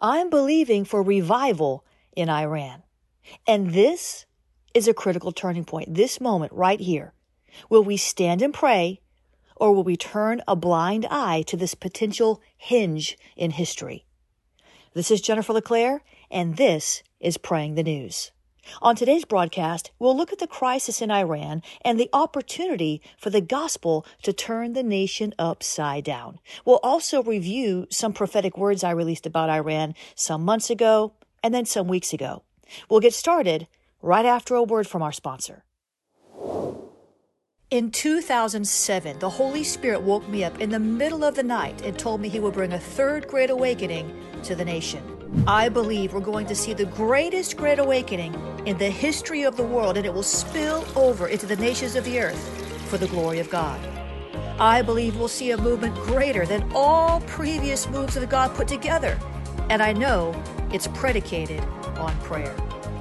I'm believing for revival in Iran. And this is a critical turning point. This moment right here. Will we stand and pray or will we turn a blind eye to this potential hinge in history? This is Jennifer LeClaire and this is Praying the News. On today's broadcast, we'll look at the crisis in Iran and the opportunity for the gospel to turn the nation upside down. We'll also review some prophetic words I released about Iran some months ago and then some weeks ago. We'll get started right after a word from our sponsor. In 2007, the Holy Spirit woke me up in the middle of the night and told me He would bring a third great awakening to the nation. I believe we're going to see the greatest great awakening in the history of the world, and it will spill over into the nations of the earth for the glory of God. I believe we'll see a movement greater than all previous moves of God put together, and I know it's predicated on prayer.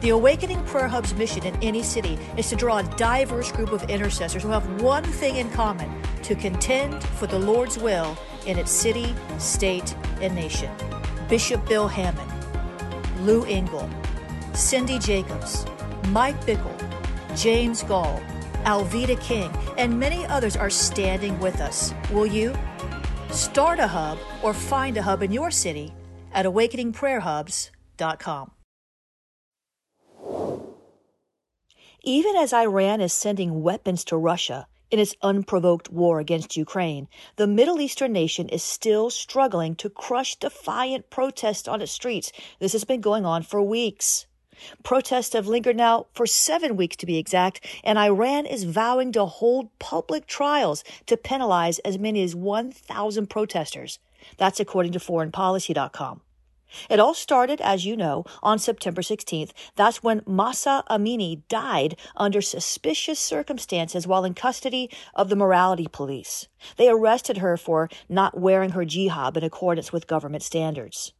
The Awakening Prayer Hub's mission in any city is to draw a diverse group of intercessors who have one thing in common to contend for the Lord's will in its city, state, and nation. Bishop Bill Hamon, Lou Engle, Cindy Jacobs, Mike Bickle, James Goll, Alveda King, and many others are standing with us. Will you? Start a hub or find a hub in your city at awakeningprayerhubs.com. Even as Iran is sending weapons to Russia in its unprovoked war against Ukraine, the Middle Eastern nation is still struggling to crush defiant protests on its streets. This has been going on for weeks. Protests have lingered now for seven weeks to be exact, and Iran is vowing to hold public trials to penalize as many as 1,000 protesters. That's according to foreignpolicy.com. It all started, as you know, on September 16th. That's when Mahsa Amini died under suspicious circumstances while in custody of the morality police. They arrested her for not wearing her jihad in accordance with government standards.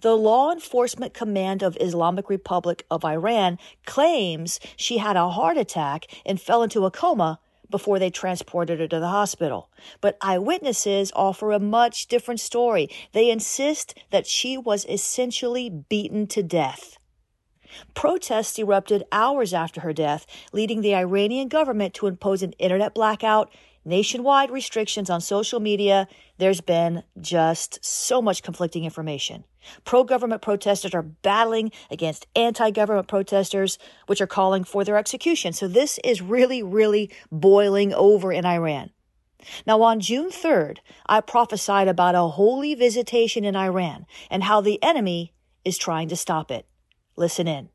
The Law Enforcement Command of Islamic Republic of Iran claims she had a heart attack and fell into a coma before they transported her to the hospital. But eyewitnesses offer a much different story. They insist that she was essentially beaten to death. Protests erupted hours after her death, leading the Iranian government to impose an internet blackout nationwide restrictions on social media, there's been just so much conflicting information. Pro government protesters are battling against anti government protesters, which are calling for their execution. So this is really, really boiling over in Iran. Now, on June 3rd, I prophesied about a holy visitation in Iran and how the enemy is trying to stop it. Listen in.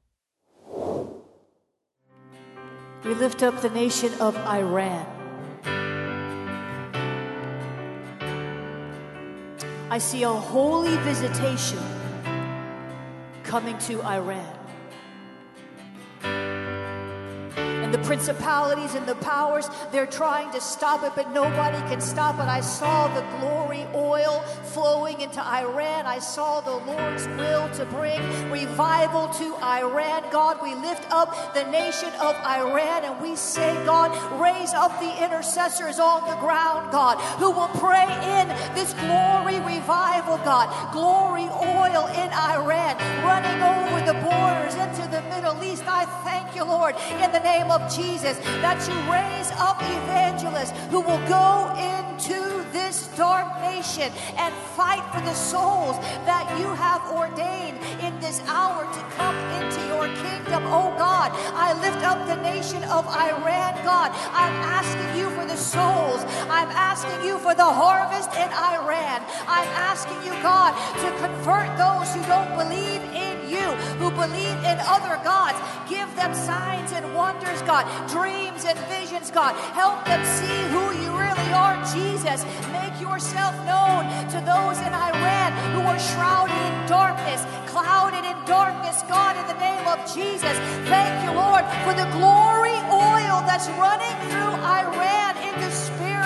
We lift up the nation of Iran I see a holy visitation coming to Iran. The principalities and the powers, they're trying to stop it, but nobody can stop it. I saw the glory oil flowing into Iran. I saw the Lord's will to bring revival to Iran. God, we lift up the nation of Iran and we say, God, raise up the intercessors on the ground, God, who will pray in this glory revival, God. Glory oil in Iran, running over the borders into the Middle East. I thank you, Lord, in the name of of Jesus, that you raise up evangelists who will go into this dark nation and fight for the souls that you have ordained in this hour to come into your kingdom. Oh God, I lift up the nation of Iran, God. I'm asking you for the souls. I'm asking you for the harvest in Iran. I'm asking you, God, to convert those who don't believe you, who believe in other gods. Give them signs and wonders, God, dreams and visions, God. Help them see who you really are, Jesus. Make yourself known to those in Iran who are shrouded in darkness, clouded in darkness, God, in the name of Jesus. Thank you, Lord, for the glory oil that's running through Iran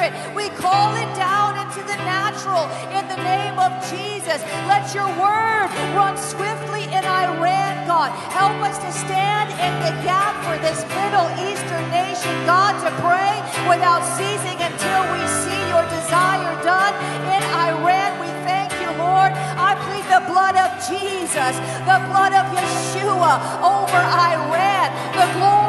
spirit. We call it down into the natural in the name of Jesus. Let your word run swiftly in Iran, God. Help us to stand in the gap for this Middle Eastern nation, God, to pray without ceasing until we see your desire done in Iran. We thank you, Lord. I plead the blood of Jesus, the blood of Yeshua over Iran. The glory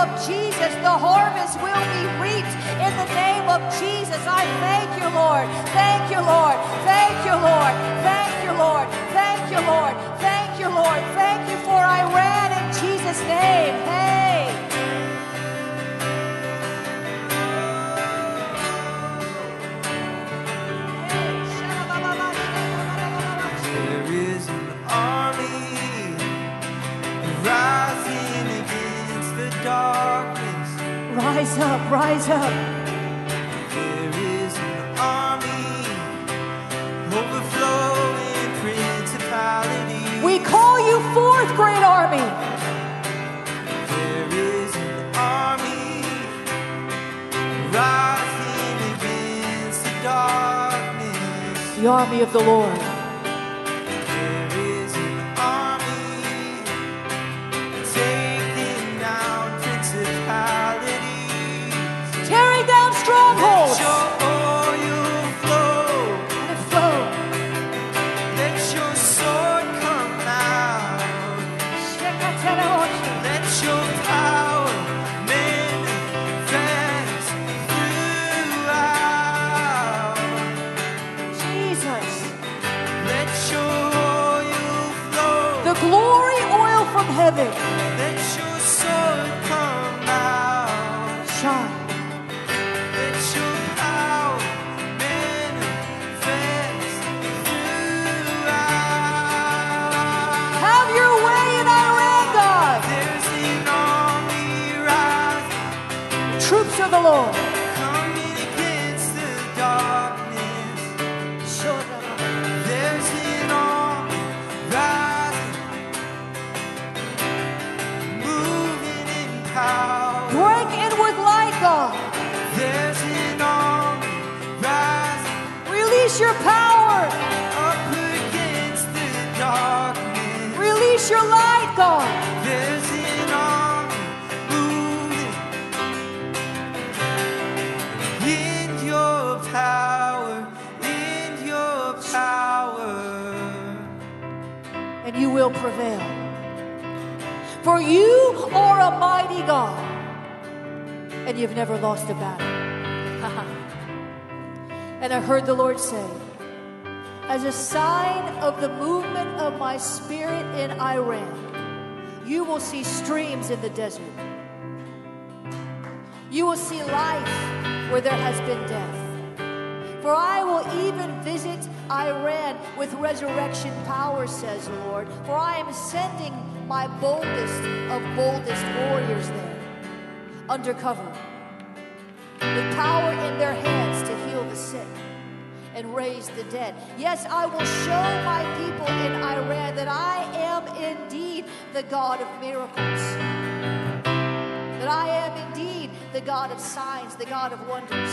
of Jesus. The harvest will be reaped in the name of Jesus. I thank you, Lord. Thank you, Lord. Thank you, Lord. Thank you, Lord. Thank you, Lord. Thank you, Lord. Thank you for Iran in Jesus' name. Hey. Rise up, rise up. There is an army overflowing principalities. We call you forth, great army. There is an army rising against the darkness. The army of the Lord. Rising, Troops of the Lord. Will prevail. For you are a mighty God, and you've never lost a battle. and I heard the Lord say, as a sign of the movement of my spirit in Iran, you will see streams in the desert. You will see life where there has been death. For I will even visit Iran with resurrection power, says the Lord. For I am sending my boldest of boldest warriors there, undercover, with power in their hands to heal the sick and raise the dead. Yes, I will show my people in Iran that I am indeed the God of miracles that I am indeed the God of signs, the God of wonders.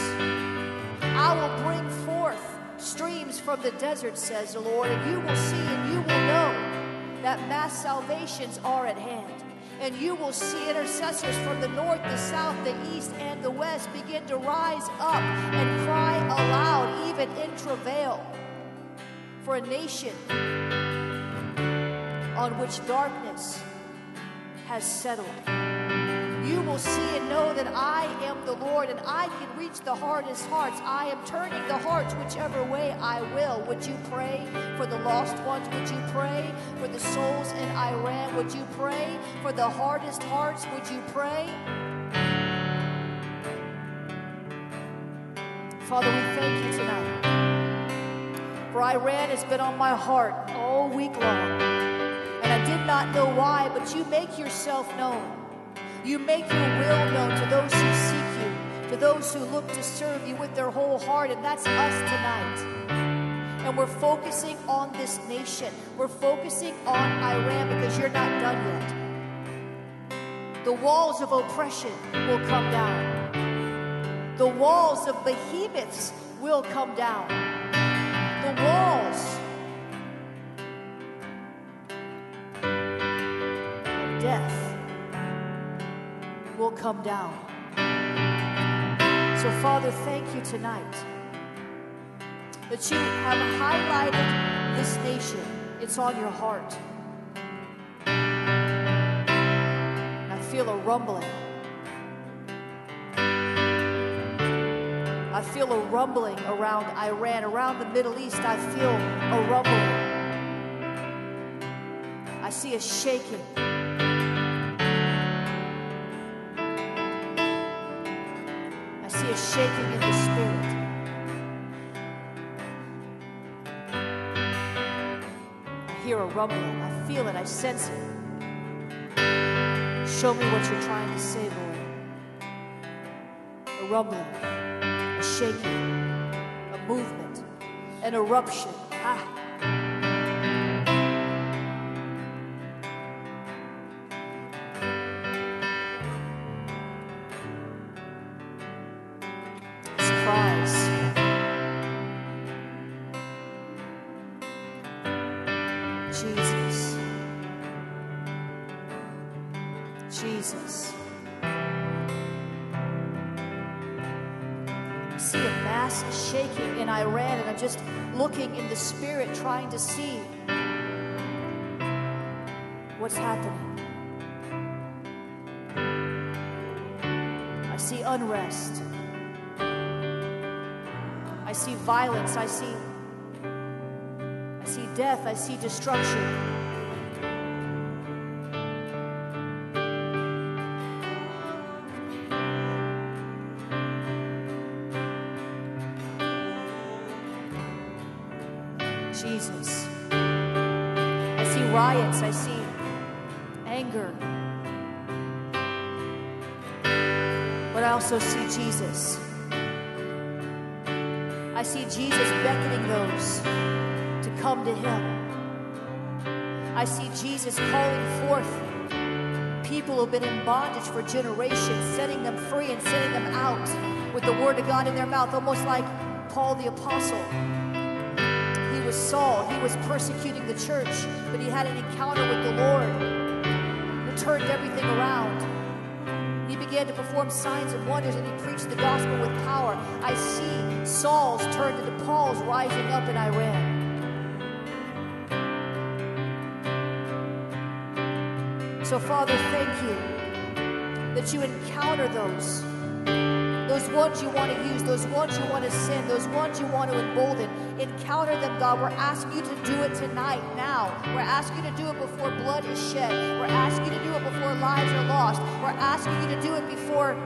I will bring streams from the desert, says the Lord, and you will see and you will know that mass salvations are at hand. And you will see intercessors from the north, the south, the east, and the west begin to rise up and cry aloud, even in travail, for a nation on which darkness has settled you will see and know that I am the Lord and I can reach the hardest hearts. I am turning the hearts whichever way I will. Would you pray for the lost ones? Would you pray for the souls in Iran? Would you pray for the hardest hearts? Would you pray? Father, we thank you tonight. For Iran has been on my heart all week long. And I did not know why, but you make yourself known. You make your will known to those who seek you, to those who look to serve you with their whole heart, and that's us tonight. And we're focusing on this nation. We're focusing on Iran because you're not done yet. The walls of oppression will come down. The walls of behemoths will come down. The walls come down. So, Father, thank you tonight that you have highlighted this nation. It's on your heart. I feel a rumbling. I feel a rumbling around Iran, around the Middle East. I feel a rumbling. I see a shaking. Shaking in the spirit. I hear a rumbling. I feel it. I sense it. Show me what you're trying to say, Lord. A rumbling a shaking, a movement, an eruption. Ah. Jesus. Jesus. I see a mass shaking in Iran, and I'm just looking in the spirit, trying to see what's happening. I see unrest. I see violence. I see death. I see destruction. Jesus. I see riots. I see anger. But I also see Jesus. I see Jesus beckoning those come to Him. I see Jesus calling forth people who have been in bondage for generations, setting them free and sending them out with the Word of God in their mouth, almost like Paul the Apostle. He was Saul, he was persecuting the church, but he had an encounter with the Lord who turned everything around. He began to perform signs and wonders and he preached the gospel with power. I see Saul's turned into Paul's rising up in Iran. So, Father, thank you that you encounter those. Those ones you want to use, those ones you want to send, those ones you want to embolden. Encounter them, God. We're asking you to do it tonight, now. We're asking you to do it before blood is shed. We're asking you to do it before lives are lost. We're asking you to do it before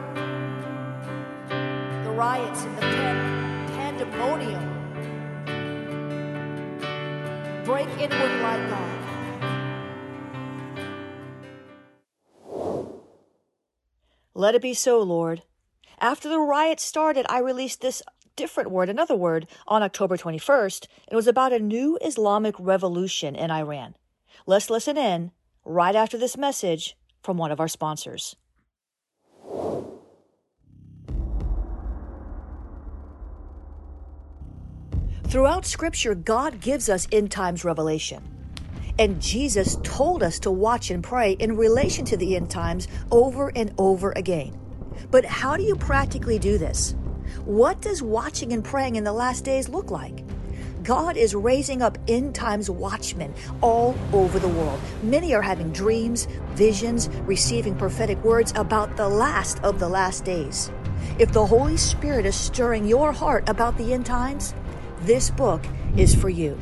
the riots and the pan- pandemonium break inward like God. Let it be so, Lord. After the riot started, I released this different word, another word, on October 21st. It was about a new Islamic revolution in Iran. Let's listen in right after this message from one of our sponsors. Throughout Scripture, God gives us end times revelation. And Jesus told us to watch and pray in relation to the end times over and over again. But how do you practically do this? What does watching and praying in the last days look like? God is raising up end times watchmen all over the world. Many are having dreams, visions, receiving prophetic words about the last of the last days. If the Holy Spirit is stirring your heart about the end times, this book is for you.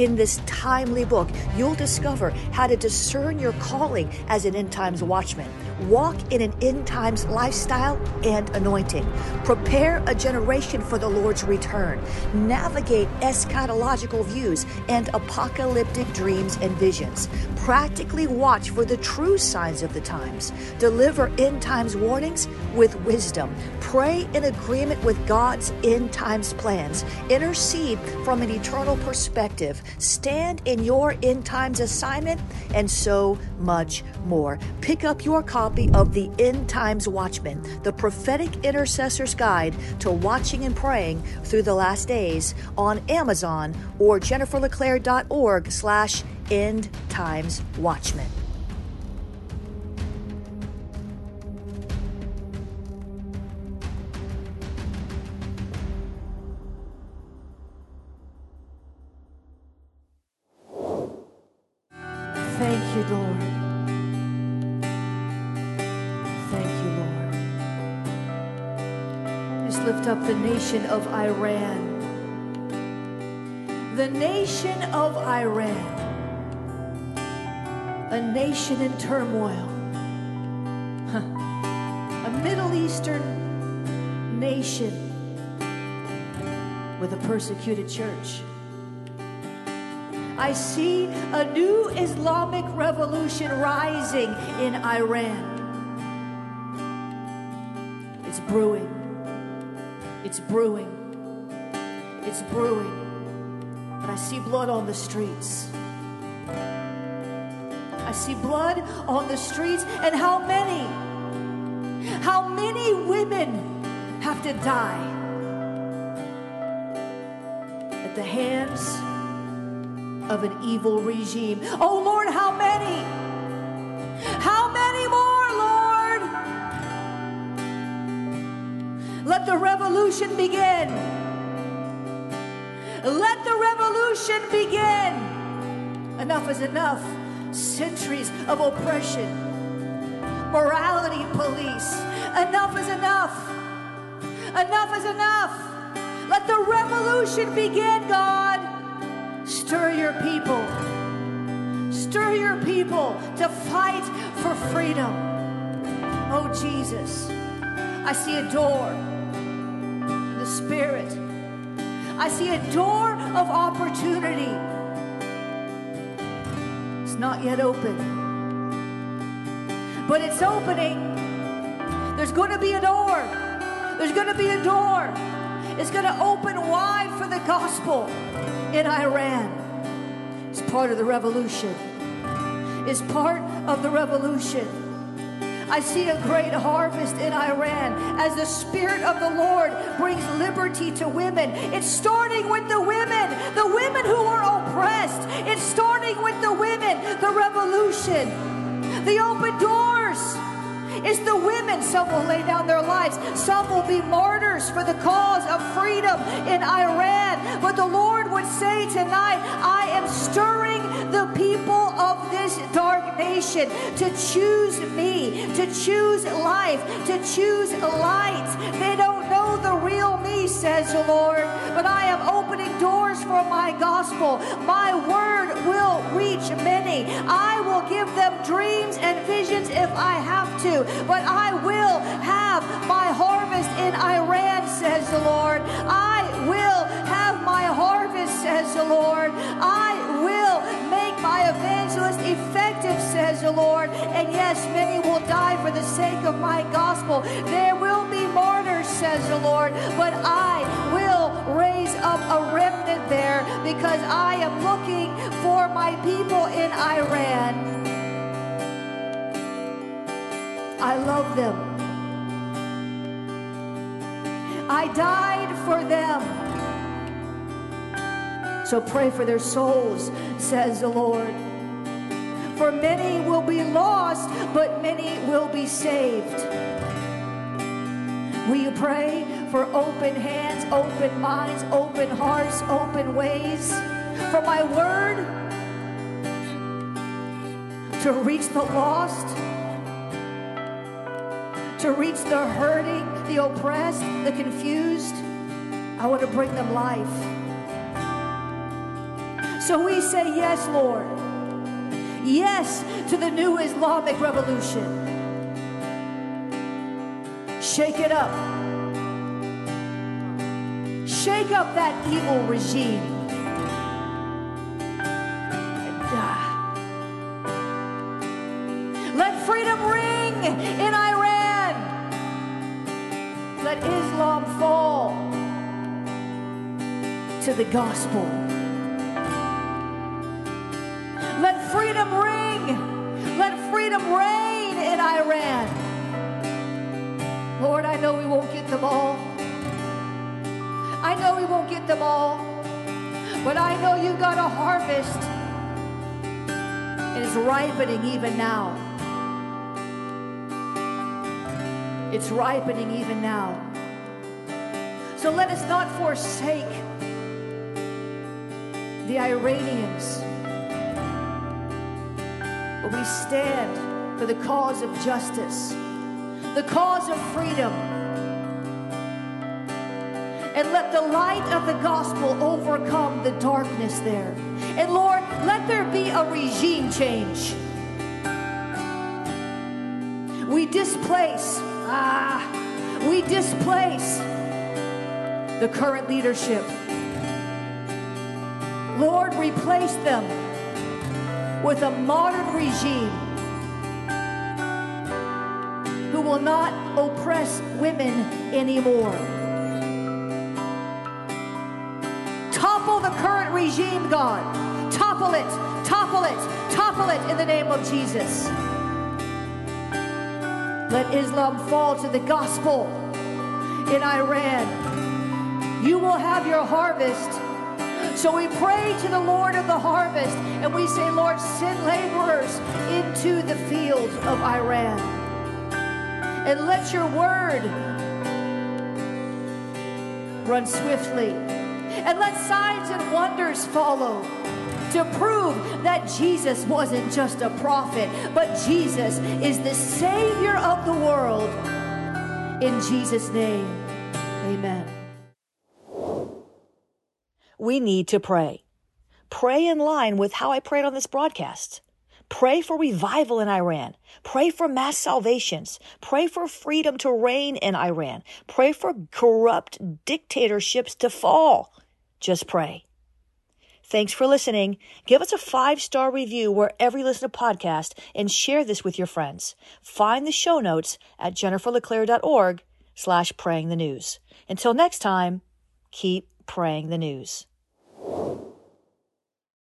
In this timely book, you'll discover how to discern your calling as an end times watchman, walk in an end times lifestyle and anointing, prepare a generation for the Lord's return, navigate eschatological views and apocalyptic dreams and visions, practically watch for the true signs of the times, deliver end times warnings with wisdom, pray in agreement with God's end times plans, intercede from an eternal perspective, stand in your end times assignment, and so much more. Pick up your copy of the End Times Watchman, the prophetic intercessor's guide to watching and praying through the last days on Amazon or jenniferleclaire.org slash end times watchman. Lift up the nation of Iran. The nation of Iran. A nation in turmoil. Huh. A Middle Eastern nation with a persecuted church. I see a new Islamic revolution rising in Iran. It's brewing. It's brewing. It's brewing. But I see blood on the streets. I see blood on the streets. And how many? How many women have to die at the hands of an evil regime? Oh Lord, how many? How Let the revolution begin. Let the revolution begin. Enough is enough. Centuries of oppression, morality police. Enough is enough. Enough is enough. Let the revolution begin, God. Stir your people. Stir your people to fight for freedom. Oh, Jesus. I see a door Spirit. I see a door of opportunity. It's not yet open, but it's opening. There's going to be a door. There's going to be a door. It's going to open wide for the gospel in Iran. It's part of the revolution. It's part of the revolution. I see a great harvest in Iran as the Spirit of the Lord brings liberty to women. It's starting with the women, the women who are oppressed. It's starting with the women, the revolution, the open doors. It's the women. Some will lay down their lives. Some will be martyrs for the cause of freedom in Iran. But the Lord would say tonight, I am stirring the people of this dark nation to choose me, to choose life, to choose light. They don't know the real me, says the Lord, but I am opening doors for my gospel. My word will reach many. I will give them dreams and visions if I have to, but I will yes, many will die for the sake of my gospel. There will be martyrs, says the Lord, but I will raise up a remnant there because I am looking for my people in Iran. I love them. I died for them. So pray for their souls, says the Lord. For many will be lost, but many will be saved. Will you pray for open hands, open minds, open hearts, open ways? For my word to reach the lost, to reach the hurting, the oppressed, the confused. I want to bring them life. So we say, Yes, Lord. Yes to the new Islamic revolution. Shake it up. Shake up that evil regime. And, ah, let freedom ring in Iran. Let Islam fall to the gospel. Won't get them all. I know we won't get them all. But I know you've got a harvest. And It is ripening even now. It's ripening even now. So let us not forsake the Iranians. but we stand for the cause of justice, the cause of freedom. And let the light of the gospel overcome the darkness there. And Lord, let there be a regime change. We displace, ah, we displace the current leadership. Lord, replace them with a modern regime who will not oppress women anymore. God. Topple it, topple it, topple it in the name of Jesus. Let Islam fall to the gospel in Iran. You will have your harvest. So we pray to the Lord of the harvest and we say, Lord, send laborers into the fields of Iran. And let your word run swiftly. And let signs and wonders follow to prove that Jesus wasn't just a prophet, but Jesus is the Savior of the world. In Jesus' name, amen. We need to pray. Pray in line with how I prayed on this broadcast. Pray for revival in Iran. Pray for mass salvations. Pray for freedom to reign in Iran. Pray for corrupt dictatorships to fall. Just pray. Thanks for listening. Give us a five star review wherever you listen to podcasts and share this with your friends. Find the show notes at jenniferleclaire.org slash praying the news. Until next time, keep praying the news.